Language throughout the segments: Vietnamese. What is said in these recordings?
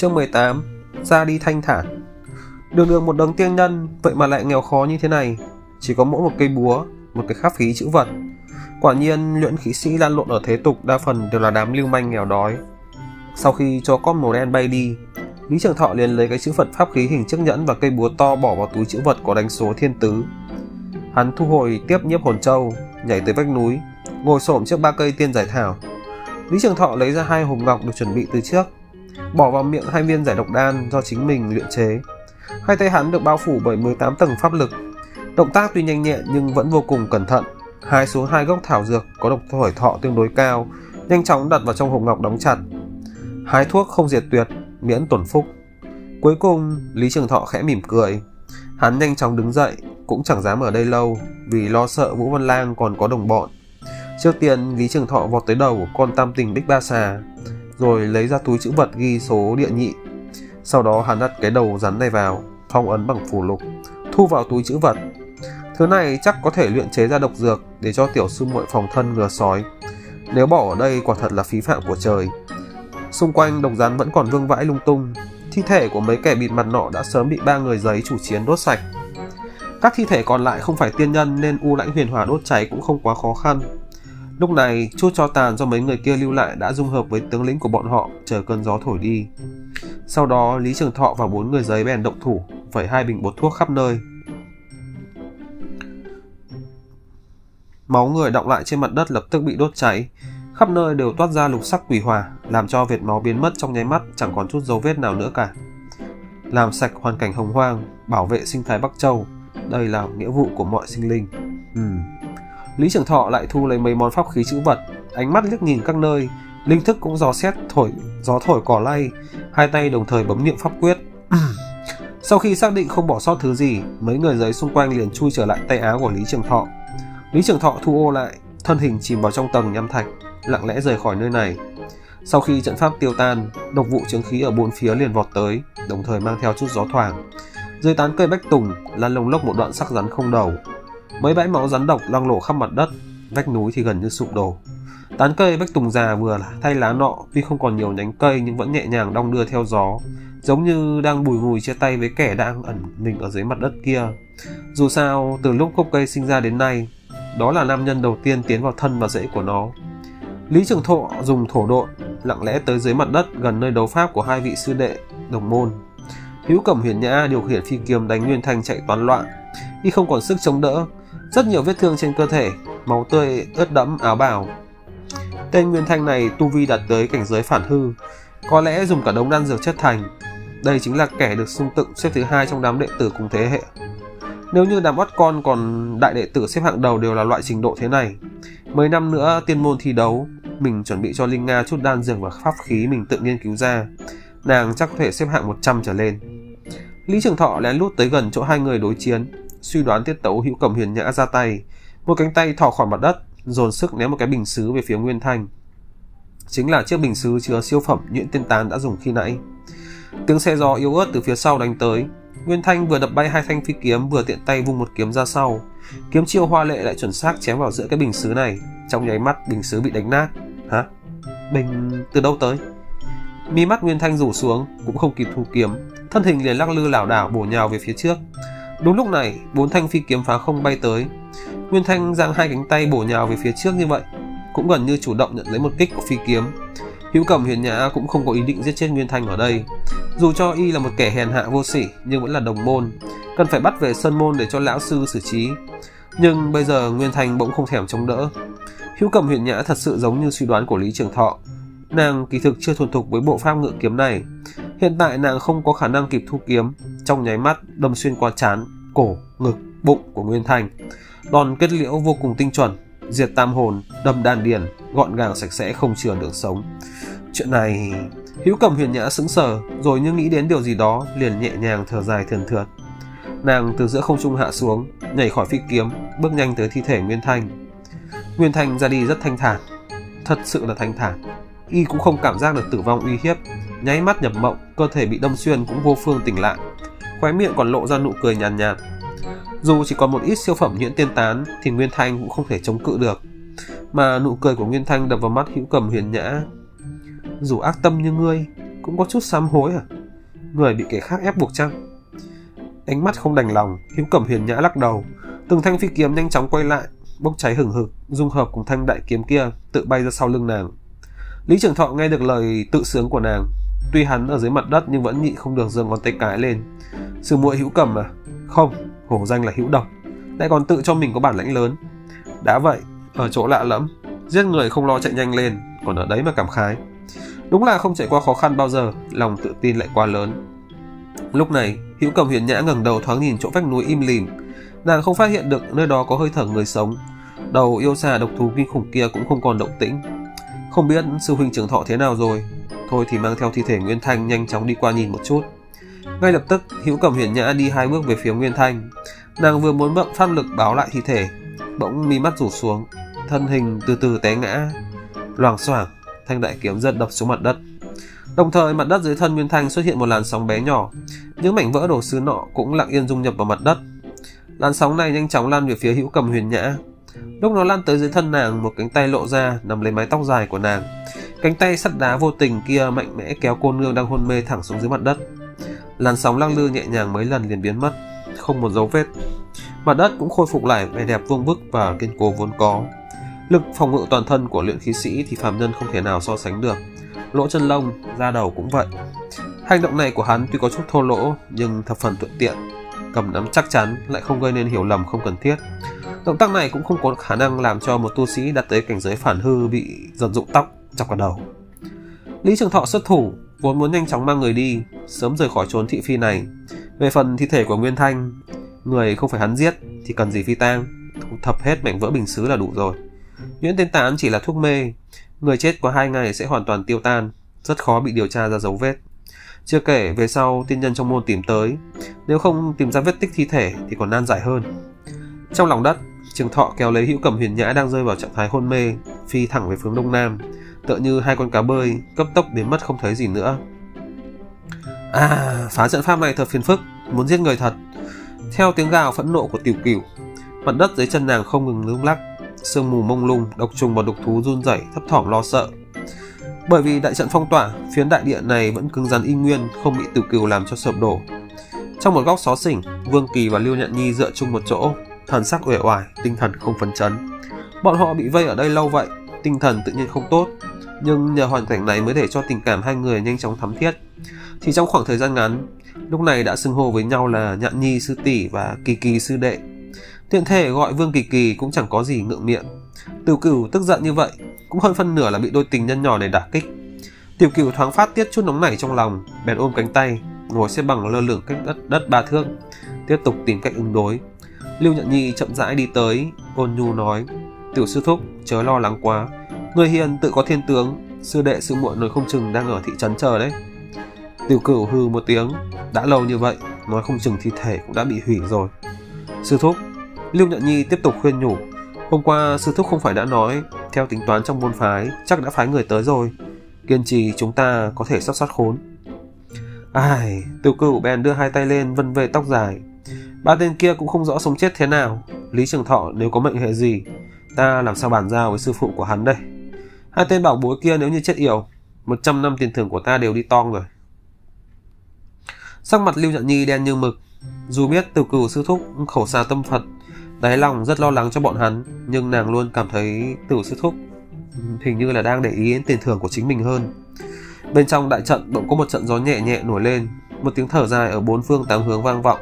Chương 18 Ra đi thanh thản. Đường đường một đấng tiên nhân, Vậy mà lại nghèo khó như thế này. Chỉ có mỗi một cây búa, Một cái khắc khí chữ vật. Quả nhiên, luyện khí sĩ lan lộn ở thế tục Đa phần đều là đám lưu manh nghèo đói. Sau khi cho con màu đen bay đi Lý Trường Thọ liền lấy cái chữ vật pháp khí hình chiếc nhẫn Và cây búa to bỏ vào túi chữ vật có đánh số thiên tứ Hắn thu hồi tiếp nhiếp hồn châu Nhảy tới vách núi Ngồi xổm trước ba cây tiên giải thảo Lý Trường Thọ lấy ra hai hộp ngọc được chuẩn bị từ trước bỏ vào miệng hai viên giải độc đan do chính mình luyện chế. Hai tay hắn được bao phủ bởi 18 tầng pháp lực. Động tác tuy nhanh nhẹn nhưng vẫn vô cùng cẩn thận. Hai xuống hai gốc thảo dược có độc tuổi thọ tương đối cao, nhanh chóng đặt vào trong hộp ngọc đóng chặt. Hái thuốc không diệt tuyệt, miễn tổn phúc. Cuối cùng, Lý Trường Thọ khẽ mỉm cười. Hắn nhanh chóng đứng dậy, cũng chẳng dám ở đây lâu vì lo sợ Vũ Văn Lang còn có đồng bọn. Trước tiên, Lý Trường Thọ vọt tới đầu của con tam tình Bích Ba Xà, rồi lấy ra túi chữ vật ghi số địa nhị. Sau đó hắn đặt cái đầu rắn này vào, phong ấn bằng phù lục, thu vào túi chữ vật. Thứ này chắc có thể luyện chế ra độc dược để cho tiểu sư muội phòng thân ngừa sói. Nếu bỏ ở đây quả thật là phí phạm của trời. Xung quanh độc rắn vẫn còn vương vãi lung tung, thi thể của mấy kẻ bịt mặt nọ đã sớm bị ba người giấy chủ chiến đốt sạch. Các thi thể còn lại không phải tiên nhân nên U Lãnh Huyền Hỏa đốt cháy cũng không quá khó khăn. Lúc này, chút cho tàn do mấy người kia lưu lại đã dung hợp với tướng lĩnh của bọn họ, chờ cơn gió thổi đi. Sau đó, Lý Trường Thọ và bốn người giấy bèn động thủ, vẩy hai bình bột thuốc khắp nơi. Máu người đọng lại trên mặt đất lập tức bị đốt cháy, khắp nơi đều toát ra lục sắc quỷ hỏa, làm cho vệt máu biến mất trong nháy mắt, chẳng còn chút dấu vết nào nữa cả. Làm sạch hoàn cảnh hồng hoang, bảo vệ sinh thái Bắc Châu, đây là nghĩa vụ của mọi sinh linh. Ừm. Lý Trường Thọ lại thu lấy mấy món pháp khí chữ vật, ánh mắt liếc nhìn các nơi, linh thức cũng dò xét thổi gió thổi cỏ lay, hai tay đồng thời bấm niệm pháp quyết. Sau khi xác định không bỏ sót thứ gì, mấy người giấy xung quanh liền chui trở lại tay áo của Lý Trường Thọ. Lý Trường Thọ thu ô lại, thân hình chìm vào trong tầng nhâm thạch, lặng lẽ rời khỏi nơi này. Sau khi trận pháp tiêu tan, độc vụ chứng khí ở bốn phía liền vọt tới, đồng thời mang theo chút gió thoảng. Dưới tán cây bách tùng, là lồng lốc một đoạn sắc rắn không đầu, Mấy bãi máu rắn độc loang lổ khắp mặt đất, vách núi thì gần như sụp đổ. Tán cây bách tùng già vừa thay lá nọ tuy không còn nhiều nhánh cây nhưng vẫn nhẹ nhàng đong đưa theo gió, giống như đang bùi ngùi chia tay với kẻ đang ẩn mình ở dưới mặt đất kia. Dù sao, từ lúc gốc cây sinh ra đến nay, đó là nam nhân đầu tiên tiến vào thân và rễ của nó. Lý Trường Thọ dùng thổ độn lặng lẽ tới dưới mặt đất gần nơi đấu pháp của hai vị sư đệ đồng môn. Hữu Cẩm Huyền Nhã điều khiển phi kiếm đánh Nguyên Thanh chạy toán loạn, y không còn sức chống đỡ, rất nhiều vết thương trên cơ thể, máu tươi ướt đẫm áo bào. Tên Nguyên Thanh này tu vi đạt tới cảnh giới phản hư, có lẽ dùng cả đống đan dược chất thành. Đây chính là kẻ được xung tụng xếp thứ hai trong đám đệ tử cùng thế hệ. Nếu như đám bắt con còn đại đệ tử xếp hạng đầu đều là loại trình độ thế này, mấy năm nữa tiên môn thi đấu, mình chuẩn bị cho Linh Nga chút đan dược và pháp khí mình tự nghiên cứu ra, nàng chắc có thể xếp hạng 100 trở lên. Lý Trường Thọ lén lút tới gần chỗ hai người đối chiến, suy đoán tiết tấu hữu cầm huyền nhã ra tay. Một cánh tay thò khỏi mặt đất dồn sức ném một cái bình xứ về phía nguyên thanh. Chính là chiếc bình xứ chứa siêu phẩm nhuyễn tiên tán đã dùng khi nãy. Tiếng xe gió yếu ớt từ phía sau đánh tới. Nguyên thanh vừa đập bay hai thanh phi kiếm vừa tiện tay vung một kiếm ra sau. Kiếm chiêu hoa lệ lại chuẩn xác chém vào giữa cái bình xứ này trong nháy mắt bình sứ bị đánh nát hả bình từ đâu tới mi mắt nguyên thanh rủ xuống cũng không kịp thu kiếm thân hình liền lắc lư lảo đảo bổ nhào về phía trước Đúng lúc này, bốn thanh phi kiếm phá không bay tới. Nguyên Thanh giang hai cánh tay bổ nhào về phía trước như vậy, cũng gần như chủ động nhận lấy một kích của phi kiếm. Hữu Cẩm Huyền Nhã cũng không có ý định giết chết Nguyên Thanh ở đây. Dù cho y là một kẻ hèn hạ vô sỉ nhưng vẫn là đồng môn, cần phải bắt về sơn môn để cho lão sư xử trí. Nhưng bây giờ Nguyên Thanh bỗng không thèm chống đỡ. Hữu Cẩm Huyền Nhã thật sự giống như suy đoán của Lý Trường Thọ. Nàng kỳ thực chưa thuần thục với bộ pháp ngự kiếm này. Hiện tại nàng không có khả năng kịp thu kiếm, trong nháy mắt đâm xuyên qua chán, cổ, ngực, bụng của Nguyên Thanh. Đòn kết liễu vô cùng tinh chuẩn, diệt tam hồn, đâm đan điền, gọn gàng sạch sẽ không chừa đường sống. Chuyện này... Hữu cầm huyền nhã sững sờ, rồi như nghĩ đến điều gì đó, liền nhẹ nhàng thở dài thườn thượt. Nàng từ giữa không trung hạ xuống, nhảy khỏi phi kiếm, bước nhanh tới thi thể Nguyên Thanh. Nguyên Thanh ra đi rất thanh thản, thật sự là thanh thản. Y cũng không cảm giác được tử vong uy hiếp, nháy mắt nhập mộng, cơ thể bị đâm xuyên cũng vô phương tỉnh lại khóe miệng còn lộ ra nụ cười nhàn nhạt, nhạt. Dù chỉ còn một ít siêu phẩm nhuyễn tiên tán thì Nguyên Thanh cũng không thể chống cự được. Mà nụ cười của Nguyên Thanh đập vào mắt hữu cầm huyền nhã. Dù ác tâm như ngươi, cũng có chút sám hối à? Người bị kẻ khác ép buộc chăng? Ánh mắt không đành lòng, hữu cầm huyền nhã lắc đầu. Từng thanh phi kiếm nhanh chóng quay lại, bốc cháy hừng hực, dung hợp cùng thanh đại kiếm kia tự bay ra sau lưng nàng. Lý Trường Thọ nghe được lời tự sướng của nàng, tuy hắn ở dưới mặt đất nhưng vẫn nhị không được giơ ngón tay cái lên. Sư muội hữu cầm à? Không, hổ danh là hữu độc, lại còn tự cho mình có bản lãnh lớn. Đã vậy, ở chỗ lạ lẫm, giết người không lo chạy nhanh lên, còn ở đấy mà cảm khái. Đúng là không chạy qua khó khăn bao giờ, lòng tự tin lại quá lớn. Lúc này, hữu cầm huyền nhã ngẩng đầu thoáng nhìn chỗ vách núi im lìm, nàng không phát hiện được nơi đó có hơi thở người sống. Đầu yêu xà độc thú kinh khủng kia cũng không còn động tĩnh. Không biết sư huynh trưởng thọ thế nào rồi, thôi thì mang theo thi thể Nguyên Thanh nhanh chóng đi qua nhìn một chút. Ngay lập tức, Hữu Cẩm Hiển Nhã đi hai bước về phía Nguyên Thanh. Nàng vừa muốn bậm pháp lực báo lại thi thể, bỗng mi mắt rủ xuống, thân hình từ từ té ngã. Loảng xoảng, thanh đại kiếm giật đập xuống mặt đất. Đồng thời mặt đất dưới thân Nguyên Thanh xuất hiện một làn sóng bé nhỏ, những mảnh vỡ đồ sứ nọ cũng lặng yên dung nhập vào mặt đất. Làn sóng này nhanh chóng lan về phía Hữu Cầm Huyền Nhã. Lúc nó lan tới dưới thân nàng, một cánh tay lộ ra nằm lấy mái tóc dài của nàng. Cánh tay sắt đá vô tình kia mạnh mẽ kéo cô nương đang hôn mê thẳng xuống dưới mặt đất. Làn sóng lăng lư nhẹ nhàng mấy lần liền biến mất, không một dấu vết. Mặt đất cũng khôi phục lại vẻ đẹp vuông vức và kiên cố vốn có. Lực phòng ngự toàn thân của luyện khí sĩ thì phàm nhân không thể nào so sánh được. Lỗ chân lông, da đầu cũng vậy. Hành động này của hắn tuy có chút thô lỗ nhưng thập phần thuận tiện, cầm nắm chắc chắn lại không gây nên hiểu lầm không cần thiết. Động tác này cũng không có khả năng làm cho một tu sĩ đạt tới cảnh giới phản hư bị giật dụng tóc chọc vào đầu. Lý Trường Thọ xuất thủ, vốn muốn nhanh chóng mang người đi, sớm rời khỏi trốn thị phi này. Về phần thi thể của Nguyên Thanh, người không phải hắn giết thì cần gì phi tang, thu thập hết mảnh vỡ bình xứ là đủ rồi. nguyễn tên tán chỉ là thuốc mê, người chết qua hai ngày sẽ hoàn toàn tiêu tan, rất khó bị điều tra ra dấu vết. Chưa kể về sau tiên nhân trong môn tìm tới, nếu không tìm ra vết tích thi thể thì còn nan giải hơn. Trong lòng đất, Trường Thọ kéo lấy hữu cẩm huyền nhã đang rơi vào trạng thái hôn mê, phi thẳng về hướng đông nam, tựa như hai con cá bơi cấp tốc biến mất không thấy gì nữa. À, phá trận pháp này thật phiền phức, muốn giết người thật. Theo tiếng gào phẫn nộ của tiểu cửu, mặt đất dưới chân nàng không ngừng lung lắc, sương mù mông lung, độc trùng và độc thú run rẩy thấp thỏm lo sợ. Bởi vì đại trận phong tỏa, phiến đại địa này vẫn cứng rắn y nguyên, không bị tiểu Cừu làm cho sập đổ. Trong một góc xó xỉnh, Vương Kỳ và Lưu Nhạn Nhi dựa chung một chỗ, thần sắc uể oải, tinh thần không phấn chấn. Bọn họ bị vây ở đây lâu vậy, tinh thần tự nhiên không tốt, nhưng nhờ hoàn cảnh này mới để cho tình cảm hai người nhanh chóng thắm thiết. Chỉ trong khoảng thời gian ngắn, lúc này đã xưng hô với nhau là Nhạn Nhi sư tỷ và Kỳ Kỳ sư đệ. Tiện thể gọi Vương Kỳ Kỳ cũng chẳng có gì ngượng miệng. Tiểu Cửu tức giận như vậy, cũng hơn phân nửa là bị đôi tình nhân nhỏ này đả kích. Tiểu Cửu thoáng phát tiết chút nóng nảy trong lòng, bèn ôm cánh tay, ngồi xếp bằng lơ lửng cách đất đất ba thước, tiếp tục tìm cách ứng đối. Lưu Nhạn Nhi chậm rãi đi tới, ôn nhu nói: "Tiểu sư thúc, chớ lo lắng quá, người hiền tự có thiên tướng, sư đệ sư muội nói không chừng đang ở thị trấn chờ đấy." Tiểu Cửu hừ một tiếng, đã lâu như vậy, nói không chừng thi thể cũng đã bị hủy rồi. Sư thúc, Lưu Nhạn Nhi tiếp tục khuyên nhủ, hôm qua sư thúc không phải đã nói, theo tính toán trong môn phái, chắc đã phái người tới rồi. Kiên trì chúng ta có thể sắp sát khốn. Ai, Tiểu Cửu bèn đưa hai tay lên vân về tóc dài, Ba tên kia cũng không rõ sống chết thế nào. Lý Trường Thọ nếu có mệnh hệ gì, ta làm sao bàn giao với sư phụ của hắn đây. Hai tên bảo bối kia nếu như chết yểu, 100 năm tiền thưởng của ta đều đi tong rồi. Sắc mặt Lưu Nhạn Nhi đen như mực. Dù biết từ cửu sư thúc khẩu xà tâm Phật, đáy lòng rất lo lắng cho bọn hắn, nhưng nàng luôn cảm thấy tử sư thúc hình như là đang để ý đến tiền thưởng của chính mình hơn. Bên trong đại trận bỗng có một trận gió nhẹ nhẹ nổi lên, một tiếng thở dài ở bốn phương tám hướng vang vọng.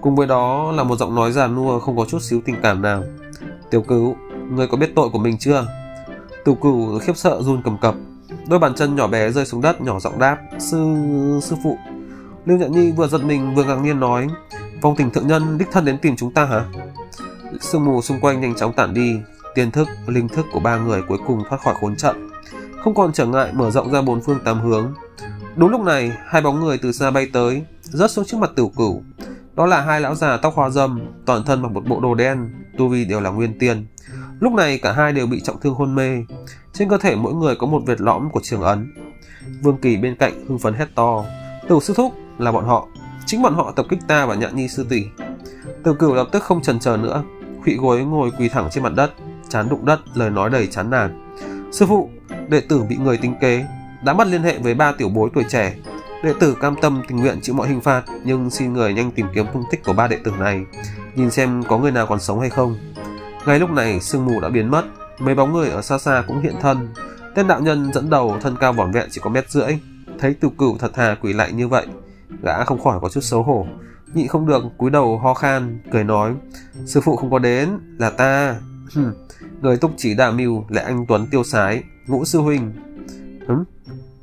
Cùng với đó là một giọng nói già nua không có chút xíu tình cảm nào. Tiểu cứu, người có biết tội của mình chưa? Tiểu cửu khiếp sợ run cầm cập. Đôi bàn chân nhỏ bé rơi xuống đất nhỏ giọng đáp. Sư... sư phụ. Lưu Nhạn Nhi vừa giật mình vừa ngạc nhiên nói. Vong tình thượng nhân đích thân đến tìm chúng ta hả? Sương mù xung quanh nhanh chóng tản đi. Tiên thức, linh thức của ba người cuối cùng thoát khỏi khốn trận. Không còn trở ngại mở rộng ra bốn phương tám hướng. Đúng lúc này, hai bóng người từ xa bay tới, rớt xuống trước mặt tiểu cửu. Đó là hai lão già tóc hoa râm, toàn thân mặc một bộ đồ đen, tu vi đều là nguyên tiên. Lúc này cả hai đều bị trọng thương hôn mê. Trên cơ thể mỗi người có một vệt lõm của trường ấn. Vương Kỳ bên cạnh hưng phấn hét to. Tử sư thúc là bọn họ. Chính bọn họ tập kích ta và nhạn nhi sư tỷ. tiểu cửu lập tức không chần chờ nữa, quỵ gối ngồi quỳ thẳng trên mặt đất, chán đụng đất, lời nói đầy chán nản. Sư phụ, đệ tử bị người tính kế, đã bắt liên hệ với ba tiểu bối tuổi trẻ. Đệ tử cam tâm tình nguyện chịu mọi hình phạt, nhưng xin người nhanh tìm kiếm tung tích của ba đệ tử này, nhìn xem có người nào còn sống hay không. Ngay lúc này, sương mù đã biến mất, mấy bóng người ở xa xa cũng hiện thân. Tên đạo nhân dẫn đầu thân cao vỏn vẹn chỉ có mét rưỡi, thấy tiểu cửu thật thà quỳ lại như vậy, gã không khỏi có chút xấu hổ, nhị không được cúi đầu ho khan cười nói sư phụ không có đến là ta. Người túc chỉ đạo mưu là anh tuấn tiêu sái ngũ sư huynh. Hứng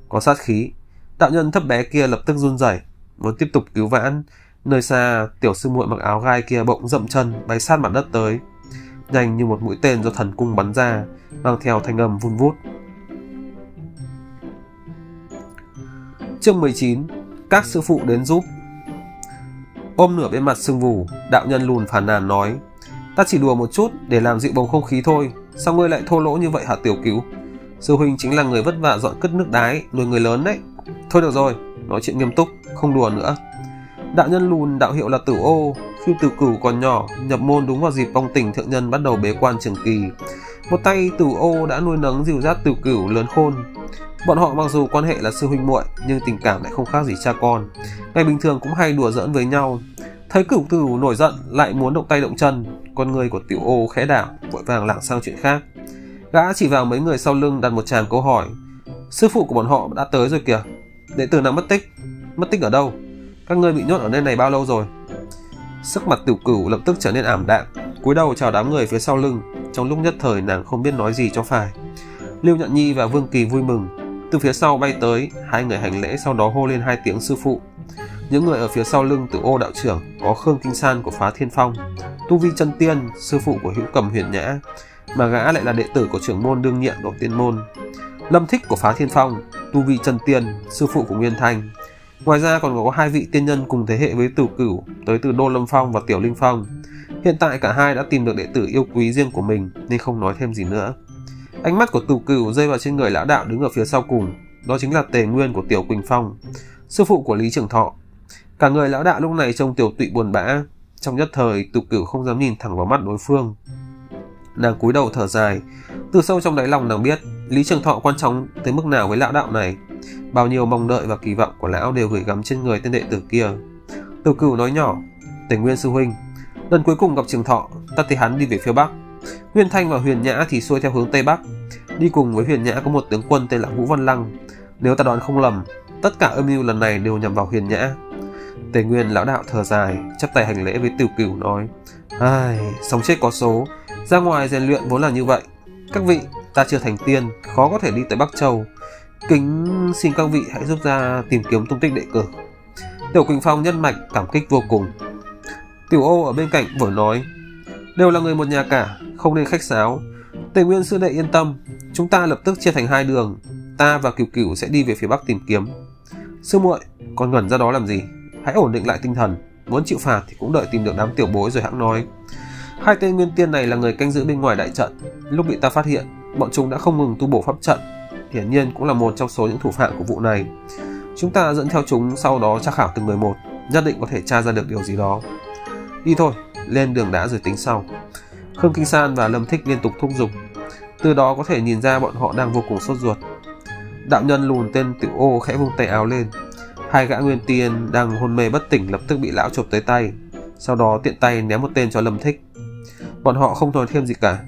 có sát khí. Đạo nhân thấp bé kia lập tức run rẩy muốn tiếp tục cứu vãn. Nơi xa tiểu sư muội mặc áo gai kia bỗng dậm chân bay sát mặt đất tới. Nhanh như một mũi tên do thần cung bắn ra mang theo thanh âm vun vút. Chương 19 các sư phụ đến giúp ôm nửa bên mặt sưng vù, đạo nhân lùn phàn nàn nói, ta chỉ đùa một chút để làm dịu bầu không khí thôi, sao ngươi lại thô lỗ như vậy hả tiểu cứu? Sư huynh chính là người vất vả dọn cất nước đái, nuôi người lớn đấy. Thôi được rồi, nói chuyện nghiêm túc, không đùa nữa. Đạo nhân lùn, đạo hiệu là tử ô khi tử cửu còn nhỏ, nhập môn đúng vào dịp phong tình thượng nhân bắt đầu bế quan trường kỳ một tay tử ô đã nuôi nấng dìu dắt tử cửu lớn khôn Bọn họ mặc dù quan hệ là sư huynh muội nhưng tình cảm lại không khác gì cha con. Ngày bình thường cũng hay đùa giỡn với nhau. Thấy cửu cửu nổi giận lại muốn động tay động chân, con người của tiểu ô khẽ đảo, vội vàng lảng sang chuyện khác. Gã chỉ vào mấy người sau lưng đặt một tràng câu hỏi. Sư phụ của bọn họ đã tới rồi kìa. Đệ tử nào mất tích? Mất tích ở đâu? Các ngươi bị nhốt ở nơi này bao lâu rồi? Sắc mặt tiểu cửu lập tức trở nên ảm đạm, cúi đầu chào đám người phía sau lưng. Trong lúc nhất thời nàng không biết nói gì cho phải. Lưu Nhận Nhi và Vương Kỳ vui mừng, từ phía sau bay tới, hai người hành lễ sau đó hô lên hai tiếng sư phụ. Những người ở phía sau lưng tử ô đạo trưởng có Khương Kinh San của phá thiên phong, Tu Vi chân Tiên, sư phụ của hữu cầm huyền nhã, mà gã lại là đệ tử của trưởng môn đương nhiệm độ tiên môn. Lâm Thích của phá thiên phong, Tu Vi chân Tiên, sư phụ của Nguyên Thanh. Ngoài ra còn có hai vị tiên nhân cùng thế hệ với tử cửu tới từ Đô Lâm Phong và Tiểu Linh Phong. Hiện tại cả hai đã tìm được đệ tử yêu quý riêng của mình nên không nói thêm gì nữa. Ánh mắt của tù cửu rơi vào trên người lão đạo đứng ở phía sau cùng, đó chính là tề nguyên của Tiểu Quỳnh Phong, sư phụ của Lý Trường Thọ. Cả người lão đạo lúc này trông tiểu tụy buồn bã, trong nhất thời tù cửu không dám nhìn thẳng vào mắt đối phương. Nàng cúi đầu thở dài, từ sâu trong đáy lòng nàng biết Lý Trường Thọ quan trọng tới mức nào với lão đạo này. Bao nhiêu mong đợi và kỳ vọng của lão đều gửi gắm trên người tên đệ tử kia. Tù cửu nói nhỏ, Tề Nguyên sư huynh, lần cuối cùng gặp Trường Thọ, ta thấy hắn đi về phía bắc, Huyền Thanh và Huyền Nhã thì xuôi theo hướng Tây Bắc. Đi cùng với Huyền Nhã có một tướng quân tên là Vũ Văn Lăng. Nếu ta đoán không lầm, tất cả âm mưu lần này đều nhằm vào Huyền Nhã. Tề Nguyên lão đạo thở dài, chắp tay hành lễ với Tiểu Cửu nói: "Ai, sống chết có số, ra ngoài rèn luyện vốn là như vậy. Các vị, ta chưa thành tiên, khó có thể đi tới Bắc Châu. Kính xin các vị hãy giúp ra tìm kiếm tung tích đệ tử." Tiểu Quỳnh Phong nhân mạch cảm kích vô cùng. Tiểu Âu ở bên cạnh vừa nói: "Đều là người một nhà cả, không nên khách sáo. Tề Nguyên sư đệ yên tâm, chúng ta lập tức chia thành hai đường, ta và Cửu Cửu sẽ đi về phía bắc tìm kiếm. Sư muội, còn ngẩn ra đó làm gì? Hãy ổn định lại tinh thần, muốn chịu phạt thì cũng đợi tìm được đám tiểu bối rồi hãng nói. Hai tên nguyên tiên này là người canh giữ bên ngoài đại trận, lúc bị ta phát hiện, bọn chúng đã không ngừng tu bổ pháp trận, hiển nhiên cũng là một trong số những thủ phạm của vụ này. Chúng ta dẫn theo chúng sau đó tra khảo từng người một, nhất định có thể tra ra được điều gì đó. Đi thôi, lên đường đá rồi tính sau. Khương Kinh San và Lâm Thích liên tục thúc giục. Từ đó có thể nhìn ra bọn họ đang vô cùng sốt ruột. Đạo nhân lùn tên Tiểu Ô khẽ vung tay áo lên. Hai gã nguyên tiên đang hôn mê bất tỉnh lập tức bị lão chụp tới tay. Sau đó tiện tay ném một tên cho Lâm Thích. Bọn họ không nói thêm gì cả.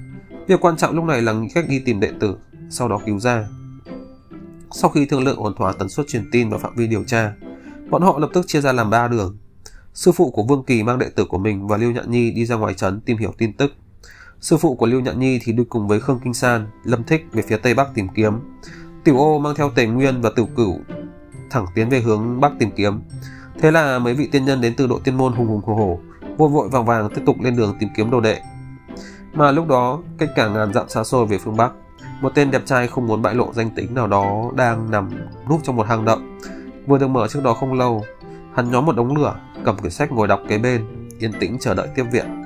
Việc quan trọng lúc này là nghĩ cách đi tìm đệ tử, sau đó cứu ra. Sau khi thương lượng ổn thỏa tần suất truyền tin và phạm vi điều tra, bọn họ lập tức chia ra làm ba đường. Sư phụ của Vương Kỳ mang đệ tử của mình và Lưu Nhạn Nhi đi ra ngoài trấn tìm hiểu tin tức. Sư phụ của Lưu Nhạn Nhi thì đi cùng với Khương Kinh San, Lâm Thích về phía tây bắc tìm kiếm. Tiểu Ô mang theo Tề Nguyên và Tiểu Cửu thẳng tiến về hướng bắc tìm kiếm. Thế là mấy vị tiên nhân đến từ độ tiên môn hùng hùng hồ hồ, vội vội vàng vàng tiếp tục lên đường tìm kiếm đồ đệ. Mà lúc đó, cách cả ngàn dặm xa xôi về phương bắc, một tên đẹp trai không muốn bại lộ danh tính nào đó đang nằm núp trong một hang động. Vừa được mở trước đó không lâu, hắn nhóm một đống lửa, cầm quyển sách ngồi đọc kế bên, yên tĩnh chờ đợi tiếp viện.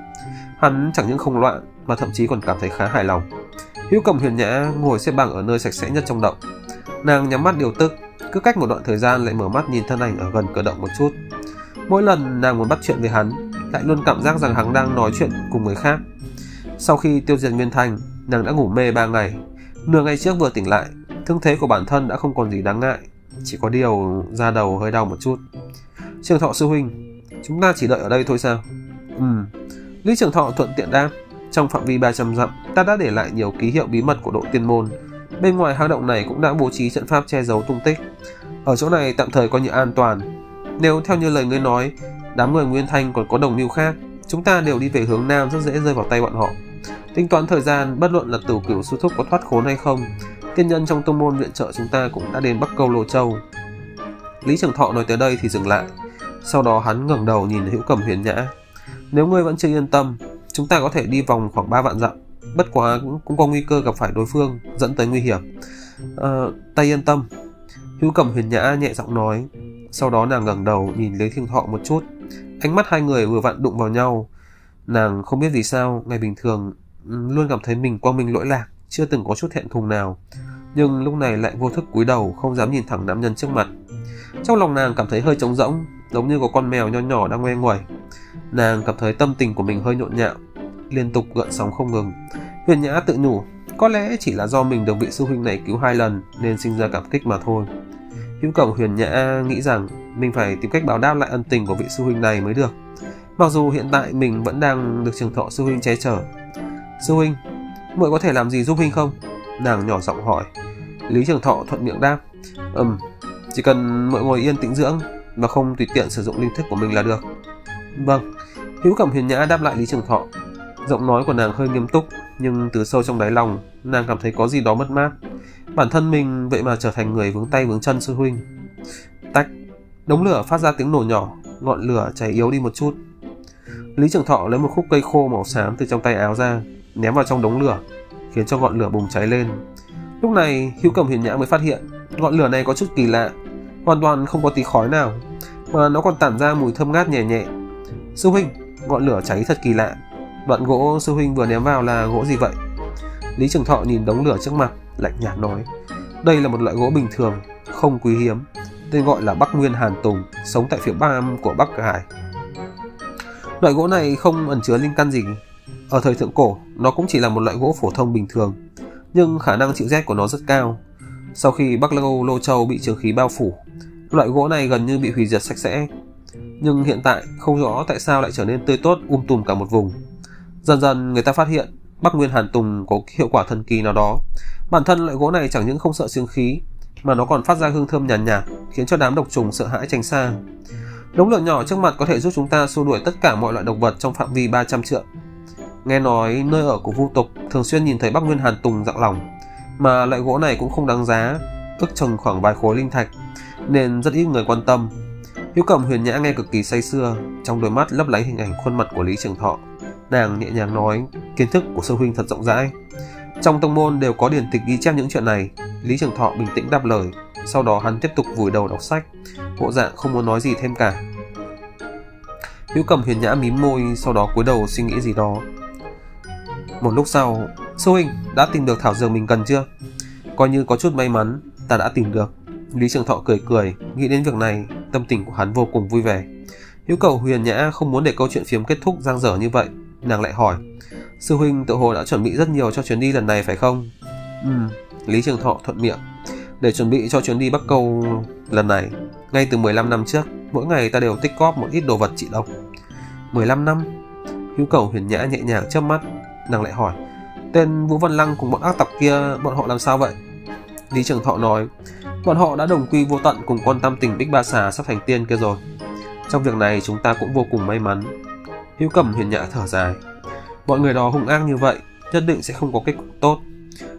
Hắn chẳng những không loạn mà thậm chí còn cảm thấy khá hài lòng. Hữu cầm huyền nhã ngồi xếp bằng ở nơi sạch sẽ nhất trong động. Nàng nhắm mắt điều tức, cứ cách một đoạn thời gian lại mở mắt nhìn thân ảnh ở gần cửa động một chút. Mỗi lần nàng muốn bắt chuyện với hắn, lại luôn cảm giác rằng hắn đang nói chuyện cùng người khác. Sau khi tiêu diệt Nguyên Thành, nàng đã ngủ mê ba ngày. Nửa ngày trước vừa tỉnh lại, thương thế của bản thân đã không còn gì đáng ngại, chỉ có điều da đầu hơi đau một chút. Trường Thọ sư huynh, chúng ta chỉ đợi ở đây thôi sao? Ừ. Lý Trường Thọ thuận tiện đáp, trong phạm vi 300 dặm, ta đã để lại nhiều ký hiệu bí mật của độ tiên môn. Bên ngoài hang động này cũng đã bố trí trận pháp che giấu tung tích. Ở chỗ này tạm thời coi như an toàn. Nếu theo như lời ngươi nói, đám người Nguyên Thanh còn có đồng mưu khác, chúng ta đều đi về hướng nam rất dễ rơi vào tay bọn họ. Tính toán thời gian, bất luận là tử cửu sư thúc có thoát khốn hay không, tiên nhân trong tông môn viện trợ chúng ta cũng đã đến Bắc Câu Lô Châu. Lý Trường Thọ nói tới đây thì dừng lại. Sau đó hắn ngẩng đầu nhìn Hữu Cẩm Huyền Nhã. Nếu ngươi vẫn chưa yên tâm, chúng ta có thể đi vòng khoảng 3 vạn dặm. Bất quá cũng, cũng có nguy cơ gặp phải đối phương, dẫn tới nguy hiểm. À, ta yên tâm. Hữu Cẩm Huyền Nhã nhẹ giọng nói. Sau đó nàng ngẩng đầu nhìn Lý Thiên Thọ một chút. Ánh mắt hai người vừa vặn đụng vào nhau. Nàng không biết vì sao, ngày bình thường luôn cảm thấy mình quang minh lỗi lạc, chưa từng có chút hẹn thùng nào. Nhưng lúc này lại vô thức cúi đầu, không dám nhìn thẳng nam nhân trước mặt. Trong lòng nàng cảm thấy hơi trống rỗng, giống như có con mèo nho nhỏ đang ngoe nguẩy. Nàng cảm thấy tâm tình của mình hơi nhộn nhạo, liên tục gợn sóng không ngừng. Huyền Nhã tự nhủ, có lẽ chỉ là do mình được vị sư huynh này cứu hai lần nên sinh ra cảm kích mà thôi. Hữu Cổng Huyền Nhã nghĩ rằng mình phải tìm cách báo đáp lại ân tình của vị sư huynh này mới được. Mặc dù hiện tại mình vẫn đang được trường thọ sư huynh che chở. Sư huynh, muội có thể làm gì giúp huynh không? Nàng nhỏ giọng hỏi. Lý Trường Thọ thuận miệng đáp. Ừm, chỉ cần muội ngồi yên tĩnh dưỡng và không tùy tiện sử dụng linh thức của mình là được. Vâng, Hữu Cẩm hiền Nhã đáp lại Lý Trường Thọ. Giọng nói của nàng hơi nghiêm túc, nhưng từ sâu trong đáy lòng, nàng cảm thấy có gì đó mất mát. Bản thân mình vậy mà trở thành người vướng tay vướng chân sư huynh. Tách, đống lửa phát ra tiếng nổ nhỏ, ngọn lửa cháy yếu đi một chút. Lý Trường Thọ lấy một khúc cây khô màu xám từ trong tay áo ra, ném vào trong đống lửa, khiến cho ngọn lửa bùng cháy lên. Lúc này, Hữu Cẩm hiền Nhã mới phát hiện, ngọn lửa này có chút kỳ lạ, hoàn toàn không có tí khói nào, mà nó còn tản ra mùi thơm ngát nhẹ nhẹ. Sư huynh, ngọn lửa cháy thật kỳ lạ. Đoạn gỗ sư huynh vừa ném vào là gỗ gì vậy? Lý Trường Thọ nhìn đống lửa trước mặt, lạnh nhạt nói. Đây là một loại gỗ bình thường, không quý hiếm, tên gọi là Bắc Nguyên Hàn Tùng, sống tại phía Bắc của Bắc Hải. Loại gỗ này không ẩn chứa linh căn gì. Ở thời thượng cổ, nó cũng chỉ là một loại gỗ phổ thông bình thường, nhưng khả năng chịu rét của nó rất cao. Sau khi Bắc Lâu Lô Châu bị trường khí bao phủ, loại gỗ này gần như bị hủy diệt sạch sẽ. Nhưng hiện tại không rõ tại sao lại trở nên tươi tốt um tùm cả một vùng. Dần dần người ta phát hiện Bắc Nguyên Hàn Tùng có hiệu quả thần kỳ nào đó. Bản thân loại gỗ này chẳng những không sợ xương khí, mà nó còn phát ra hương thơm nhàn nhạt, nhạt, khiến cho đám độc trùng sợ hãi tránh xa. Đống lửa nhỏ trước mặt có thể giúp chúng ta xua đuổi tất cả mọi loại động vật trong phạm vi 300 trượng. Nghe nói nơi ở của vu tục thường xuyên nhìn thấy Bắc Nguyên Hàn Tùng dạng lòng, mà loại gỗ này cũng không đáng giá, ước chừng khoảng vài khối linh thạch, nên rất ít người quan tâm. Hiếu Cẩm huyền nhã nghe cực kỳ say sưa, trong đôi mắt lấp lánh hình ảnh khuôn mặt của Lý Trường Thọ. Nàng nhẹ nhàng nói, kiến thức của sư huynh thật rộng rãi. Trong tông môn đều có điển tịch ghi chép những chuyện này. Lý Trường Thọ bình tĩnh đáp lời, sau đó hắn tiếp tục vùi đầu đọc sách, bộ dạng không muốn nói gì thêm cả. Hữu Cầm huyền nhã mím môi, sau đó cúi đầu suy nghĩ gì đó. Một lúc sau, sư huynh đã tìm được thảo dược mình cần chưa? Coi như có chút may mắn, ta đã tìm được. Lý Trường Thọ cười cười, nghĩ đến việc này, tâm tình của hắn vô cùng vui vẻ. Hữu cầu huyền nhã không muốn để câu chuyện phiếm kết thúc giang dở như vậy, nàng lại hỏi. Sư huynh tự hồ đã chuẩn bị rất nhiều cho chuyến đi lần này phải không? Ừ, Lý Trường Thọ thuận miệng. Để chuẩn bị cho chuyến đi Bắc Câu lần này, ngay từ 15 năm trước, mỗi ngày ta đều tích góp một ít đồ vật trị độc. 15 năm? Hữu cầu huyền nhã nhẹ nhàng chớp mắt, nàng lại hỏi. Tên Vũ Văn Lăng cùng bọn ác tặc kia, bọn họ làm sao vậy? Lý Trường Thọ nói, bọn họ đã đồng quy vô tận cùng con tam tình Bích Ba Xà sắp thành tiên kia rồi. Trong việc này chúng ta cũng vô cùng may mắn. Hữu Cẩm huyền nhã thở dài. Bọn người đó hung ác như vậy, nhất định sẽ không có kết cục tốt.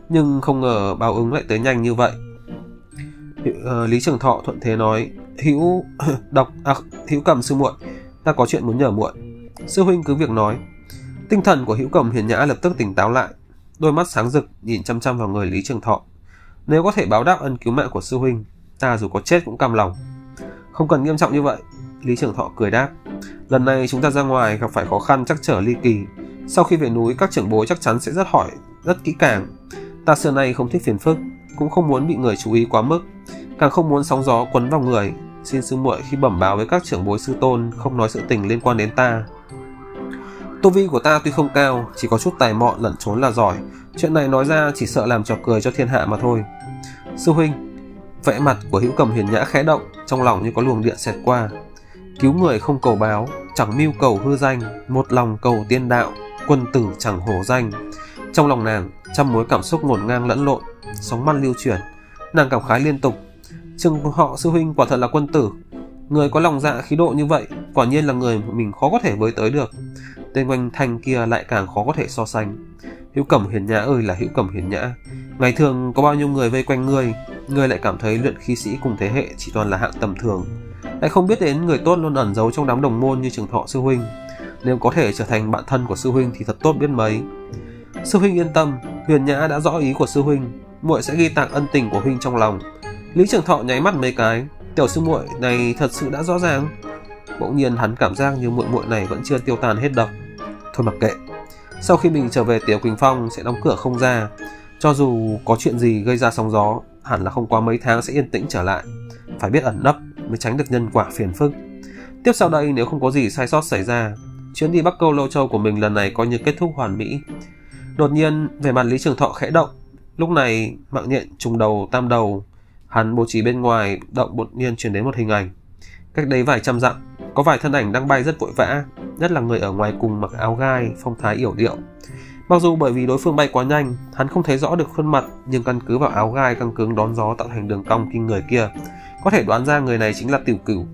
Nhưng không ngờ báo ứng lại tới nhanh như vậy. Ờ, Lý Trường Thọ thuận thế nói, Hữu đọc à, Hữu Cẩm sư muội, ta có chuyện muốn nhờ muội. Sư huynh cứ việc nói. Tinh thần của Hữu Cẩm huyền nhã lập tức tỉnh táo lại, đôi mắt sáng rực nhìn chăm chăm vào người Lý Trường Thọ. Nếu có thể báo đáp ân cứu mạng của sư huynh, ta dù có chết cũng cam lòng. Không cần nghiêm trọng như vậy, Lý Trường Thọ cười đáp. Lần này chúng ta ra ngoài gặp phải khó khăn chắc trở ly kỳ. Sau khi về núi, các trưởng bối chắc chắn sẽ rất hỏi, rất kỹ càng. Ta xưa nay không thích phiền phức, cũng không muốn bị người chú ý quá mức, càng không muốn sóng gió quấn vào người. Xin sư muội khi bẩm báo với các trưởng bối sư tôn không nói sự tình liên quan đến ta. Tu vi của ta tuy không cao, chỉ có chút tài mọn lẩn trốn là giỏi. Chuyện này nói ra chỉ sợ làm trò cười cho thiên hạ mà thôi. Sư huynh, vẽ mặt của hữu cầm hiền nhã khẽ động, trong lòng như có luồng điện xẹt qua. Cứu người không cầu báo, chẳng mưu cầu hư danh, một lòng cầu tiên đạo, quân tử chẳng hổ danh. Trong lòng nàng, trăm mối cảm xúc ngổn ngang lẫn lộn, sóng mắt lưu chuyển. Nàng cảm khái liên tục. Chừng họ sư huynh quả thật là quân tử. Người có lòng dạ khí độ như vậy, quả nhiên là người mình khó có thể với tới được. Tên quanh thanh kia lại càng khó có thể so sánh. Hữu Cẩm Hiền Nhã ơi là Hữu Cẩm Hiền Nhã. Ngày thường có bao nhiêu người vây quanh ngươi, ngươi lại cảm thấy luyện khí sĩ cùng thế hệ chỉ toàn là hạng tầm thường. Lại không biết đến người tốt luôn ẩn giấu trong đám đồng môn như trường thọ sư huynh. Nếu có thể trở thành bạn thân của sư huynh thì thật tốt biết mấy. Sư huynh yên tâm, Huyền Nhã đã rõ ý của sư huynh, muội sẽ ghi tạc ân tình của huynh trong lòng. Lý Trường Thọ nháy mắt mấy cái, tiểu sư muội này thật sự đã rõ ràng. Bỗng nhiên hắn cảm giác như muội muội này vẫn chưa tiêu tan hết độc. Thôi mặc kệ. Sau khi mình trở về Tiểu Quỳnh Phong sẽ đóng cửa không ra. Cho dù có chuyện gì gây ra sóng gió, hẳn là không qua mấy tháng sẽ yên tĩnh trở lại. Phải biết ẩn nấp mới tránh được nhân quả phiền phức. Tiếp sau đây nếu không có gì sai sót xảy ra, chuyến đi Bắc Câu lô Châu của mình lần này coi như kết thúc hoàn mỹ. Đột nhiên, về mặt Lý Trường Thọ khẽ động. Lúc này, mạng nhện trùng đầu tam đầu, hắn bố trí bên ngoài động đột nhiên chuyển đến một hình ảnh. Cách đấy vài trăm dặm, có vài thân ảnh đang bay rất vội vã, nhất là người ở ngoài cùng mặc áo gai, phong thái yểu điệu. Mặc dù bởi vì đối phương bay quá nhanh, hắn không thấy rõ được khuôn mặt, nhưng căn cứ vào áo gai căng cứng đón gió tạo thành đường cong kinh người kia, có thể đoán ra người này chính là Tiểu Cửu.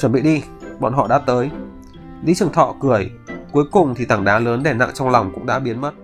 Chuẩn bị đi, bọn họ đã tới. Lý Trường Thọ cười, cuối cùng thì tảng đá lớn đè nặng trong lòng cũng đã biến mất.